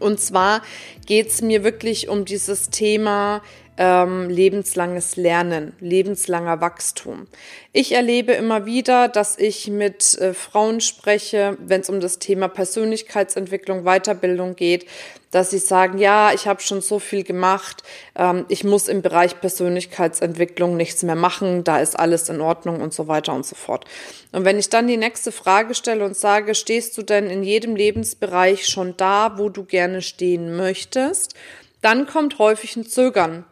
Und zwar geht es mir wirklich um dieses Thema ähm, lebenslanges Lernen, lebenslanger Wachstum. Ich erlebe immer wieder, dass ich mit äh, Frauen spreche, wenn es um das Thema Persönlichkeitsentwicklung, Weiterbildung geht, dass sie sagen, ja, ich habe schon so viel gemacht, ähm, ich muss im Bereich Persönlichkeitsentwicklung nichts mehr machen, da ist alles in Ordnung und so weiter und so fort. Und wenn ich dann die nächste Frage stelle und sage, stehst du denn in jedem Lebensbereich schon da, wo du gerne stehen möchtest, dann kommt häufig ein Zögern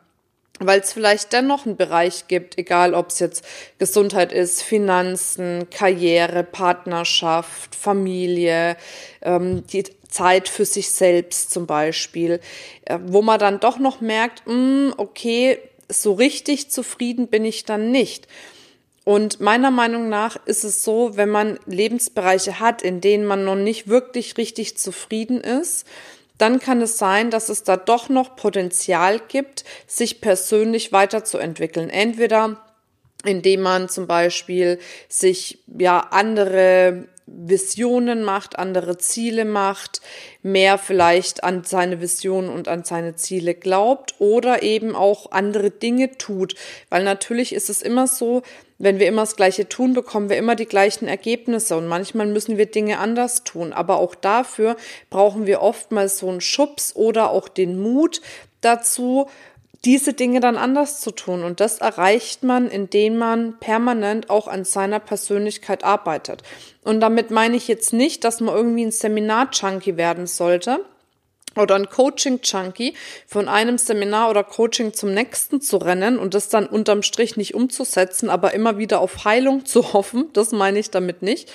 weil es vielleicht dennoch einen Bereich gibt, egal ob es jetzt Gesundheit ist, Finanzen, Karriere, Partnerschaft, Familie, ähm, die Zeit für sich selbst zum Beispiel, äh, wo man dann doch noch merkt, mh, hm, okay, so richtig zufrieden bin ich dann nicht. Und meiner Meinung nach ist es so, wenn man Lebensbereiche hat, in denen man noch nicht wirklich richtig zufrieden ist, dann kann es sein, dass es da doch noch Potenzial gibt, sich persönlich weiterzuentwickeln. Entweder indem man zum Beispiel sich ja andere Visionen macht, andere Ziele macht, mehr vielleicht an seine Visionen und an seine Ziele glaubt oder eben auch andere Dinge tut. Weil natürlich ist es immer so, wenn wir immer das Gleiche tun, bekommen wir immer die gleichen Ergebnisse und manchmal müssen wir Dinge anders tun. Aber auch dafür brauchen wir oftmals so einen Schubs oder auch den Mut dazu, diese Dinge dann anders zu tun. Und das erreicht man, indem man permanent auch an seiner Persönlichkeit arbeitet. Und damit meine ich jetzt nicht, dass man irgendwie ein Seminar-Junkie werden sollte oder ein Coaching-Junkie von einem Seminar oder Coaching zum nächsten zu rennen und das dann unterm Strich nicht umzusetzen, aber immer wieder auf Heilung zu hoffen. Das meine ich damit nicht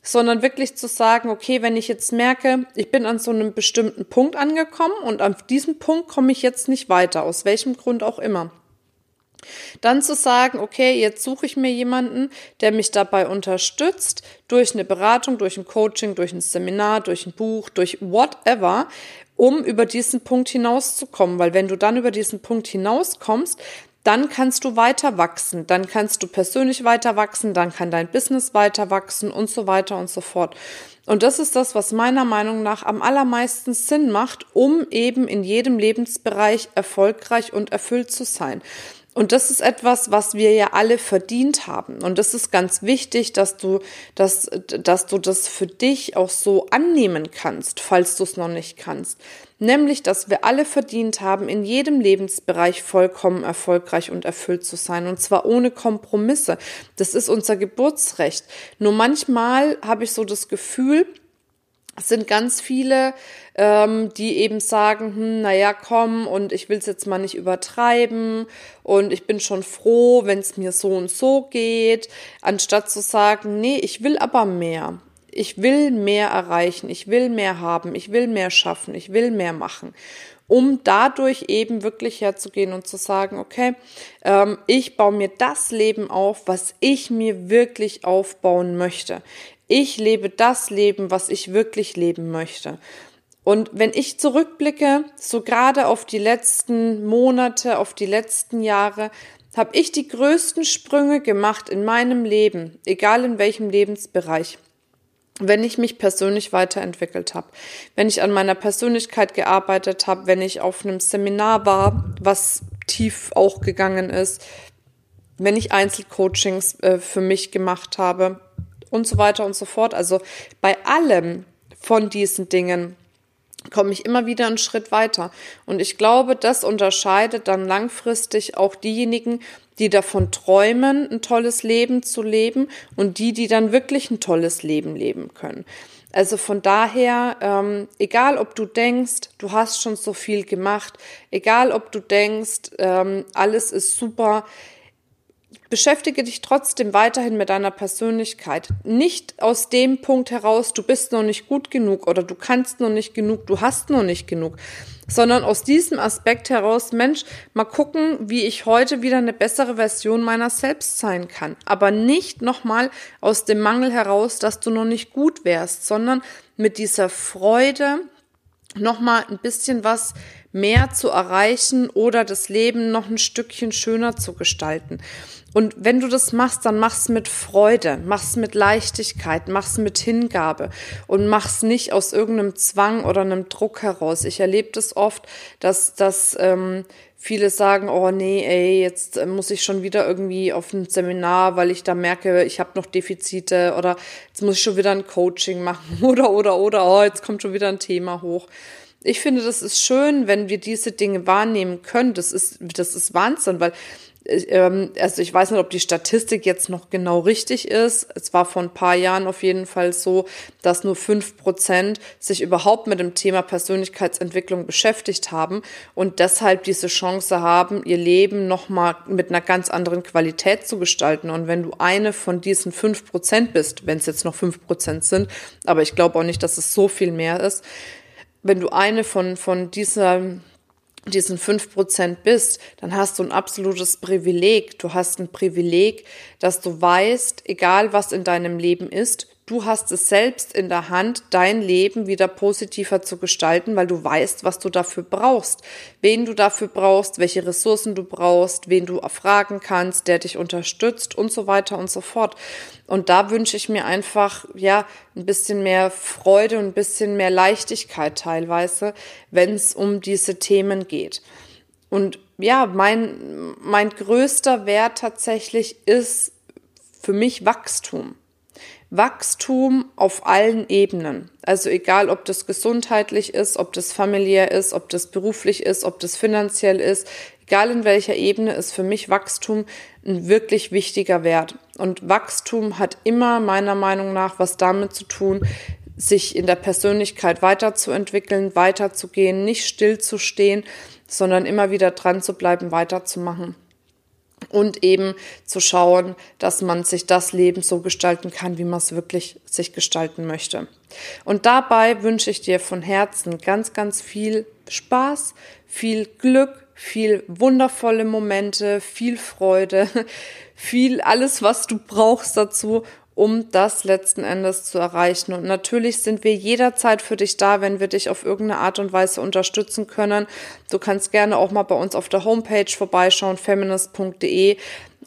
sondern wirklich zu sagen, okay, wenn ich jetzt merke, ich bin an so einem bestimmten Punkt angekommen und an diesem Punkt komme ich jetzt nicht weiter, aus welchem Grund auch immer. Dann zu sagen, okay, jetzt suche ich mir jemanden, der mich dabei unterstützt, durch eine Beratung, durch ein Coaching, durch ein Seminar, durch ein Buch, durch whatever, um über diesen Punkt hinauszukommen. Weil wenn du dann über diesen Punkt hinauskommst, dann kannst du weiter wachsen, dann kannst du persönlich weiter wachsen, dann kann dein Business weiter wachsen und so weiter und so fort. Und das ist das, was meiner Meinung nach am allermeisten Sinn macht, um eben in jedem Lebensbereich erfolgreich und erfüllt zu sein. Und das ist etwas, was wir ja alle verdient haben. Und das ist ganz wichtig, dass du, dass, dass du das für dich auch so annehmen kannst, falls du es noch nicht kannst. Nämlich, dass wir alle verdient haben, in jedem Lebensbereich vollkommen erfolgreich und erfüllt zu sein. Und zwar ohne Kompromisse. Das ist unser Geburtsrecht. Nur manchmal habe ich so das Gefühl, es sind ganz viele, ähm, die eben sagen, hm, naja, komm, und ich will es jetzt mal nicht übertreiben und ich bin schon froh, wenn es mir so und so geht, anstatt zu sagen, nee, ich will aber mehr. Ich will mehr erreichen, ich will mehr haben, ich will mehr schaffen, ich will mehr machen um dadurch eben wirklich herzugehen und zu sagen, okay, ähm, ich baue mir das Leben auf, was ich mir wirklich aufbauen möchte. Ich lebe das Leben, was ich wirklich leben möchte. Und wenn ich zurückblicke, so gerade auf die letzten Monate, auf die letzten Jahre, habe ich die größten Sprünge gemacht in meinem Leben, egal in welchem Lebensbereich. Wenn ich mich persönlich weiterentwickelt habe, wenn ich an meiner Persönlichkeit gearbeitet habe, wenn ich auf einem Seminar war, was tief auch gegangen ist, wenn ich Einzelcoachings äh, für mich gemacht habe, und so weiter und so fort. Also bei allem von diesen Dingen komme ich immer wieder einen Schritt weiter. Und ich glaube, das unterscheidet dann langfristig auch diejenigen, die davon träumen, ein tolles Leben zu leben und die, die dann wirklich ein tolles Leben leben können. Also von daher, ähm, egal ob du denkst, du hast schon so viel gemacht, egal ob du denkst, ähm, alles ist super, beschäftige dich trotzdem weiterhin mit deiner Persönlichkeit. Nicht aus dem Punkt heraus, du bist noch nicht gut genug oder du kannst noch nicht genug, du hast noch nicht genug, sondern aus diesem Aspekt heraus, Mensch, mal gucken, wie ich heute wieder eine bessere Version meiner selbst sein kann. Aber nicht nochmal aus dem Mangel heraus, dass du noch nicht gut wärst, sondern mit dieser Freude, nochmal ein bisschen was mehr zu erreichen oder das Leben noch ein Stückchen schöner zu gestalten. Und wenn du das machst, dann mach's mit Freude, mach's mit Leichtigkeit, mach's mit Hingabe und mach's nicht aus irgendeinem Zwang oder einem Druck heraus. Ich erlebe das oft, dass, dass ähm, viele sagen, oh nee, ey, jetzt äh, muss ich schon wieder irgendwie auf ein Seminar, weil ich da merke, ich habe noch Defizite oder jetzt muss ich schon wieder ein Coaching machen oder oder oder, oh, jetzt kommt schon wieder ein Thema hoch. Ich finde, das ist schön, wenn wir diese Dinge wahrnehmen können. Das ist, das ist Wahnsinn, weil also ich weiß nicht, ob die Statistik jetzt noch genau richtig ist. Es war vor ein paar Jahren auf jeden Fall so, dass nur fünf Prozent sich überhaupt mit dem Thema Persönlichkeitsentwicklung beschäftigt haben und deshalb diese Chance haben, ihr Leben nochmal mit einer ganz anderen Qualität zu gestalten. Und wenn du eine von diesen fünf Prozent bist, wenn es jetzt noch fünf Prozent sind, aber ich glaube auch nicht, dass es so viel mehr ist, wenn du eine von, von dieser diesen fünf Prozent bist, dann hast du ein absolutes Privileg. Du hast ein Privileg, dass du weißt, egal was in deinem Leben ist, Du hast es selbst in der Hand, dein Leben wieder positiver zu gestalten, weil du weißt, was du dafür brauchst, wen du dafür brauchst, welche Ressourcen du brauchst, wen du fragen kannst, der dich unterstützt und so weiter und so fort. Und da wünsche ich mir einfach, ja, ein bisschen mehr Freude und ein bisschen mehr Leichtigkeit teilweise, wenn es um diese Themen geht. Und ja, mein, mein größter Wert tatsächlich ist für mich Wachstum. Wachstum auf allen Ebenen. Also egal, ob das gesundheitlich ist, ob das familiär ist, ob das beruflich ist, ob das finanziell ist, egal in welcher Ebene, ist für mich Wachstum ein wirklich wichtiger Wert. Und Wachstum hat immer meiner Meinung nach was damit zu tun, sich in der Persönlichkeit weiterzuentwickeln, weiterzugehen, nicht stillzustehen, sondern immer wieder dran zu bleiben, weiterzumachen und eben zu schauen, dass man sich das Leben so gestalten kann, wie man es wirklich sich gestalten möchte. Und dabei wünsche ich dir von Herzen ganz, ganz viel Spaß, viel Glück, viel wundervolle Momente, viel Freude, viel alles, was du brauchst dazu, um das letzten Endes zu erreichen. Und natürlich sind wir jederzeit für dich da, wenn wir dich auf irgendeine Art und Weise unterstützen können. Du kannst gerne auch mal bei uns auf der Homepage vorbeischauen, feminist.de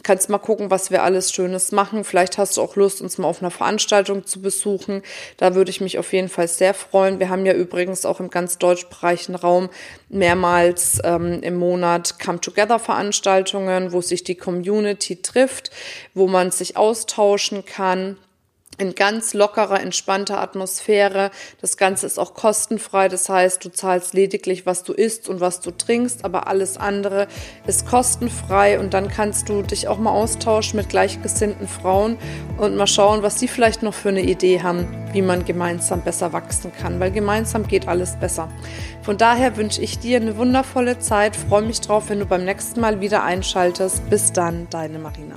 kannst mal gucken, was wir alles Schönes machen. Vielleicht hast du auch Lust, uns mal auf einer Veranstaltung zu besuchen. Da würde ich mich auf jeden Fall sehr freuen. Wir haben ja übrigens auch im ganz deutschsprachigen Raum mehrmals ähm, im Monat Come-Together-Veranstaltungen, wo sich die Community trifft, wo man sich austauschen kann in ganz lockerer, entspannter Atmosphäre. Das Ganze ist auch kostenfrei. Das heißt, du zahlst lediglich, was du isst und was du trinkst, aber alles andere ist kostenfrei. Und dann kannst du dich auch mal austauschen mit gleichgesinnten Frauen und mal schauen, was sie vielleicht noch für eine Idee haben, wie man gemeinsam besser wachsen kann. Weil gemeinsam geht alles besser. Von daher wünsche ich dir eine wundervolle Zeit. Freue mich drauf, wenn du beim nächsten Mal wieder einschaltest. Bis dann, deine Marina.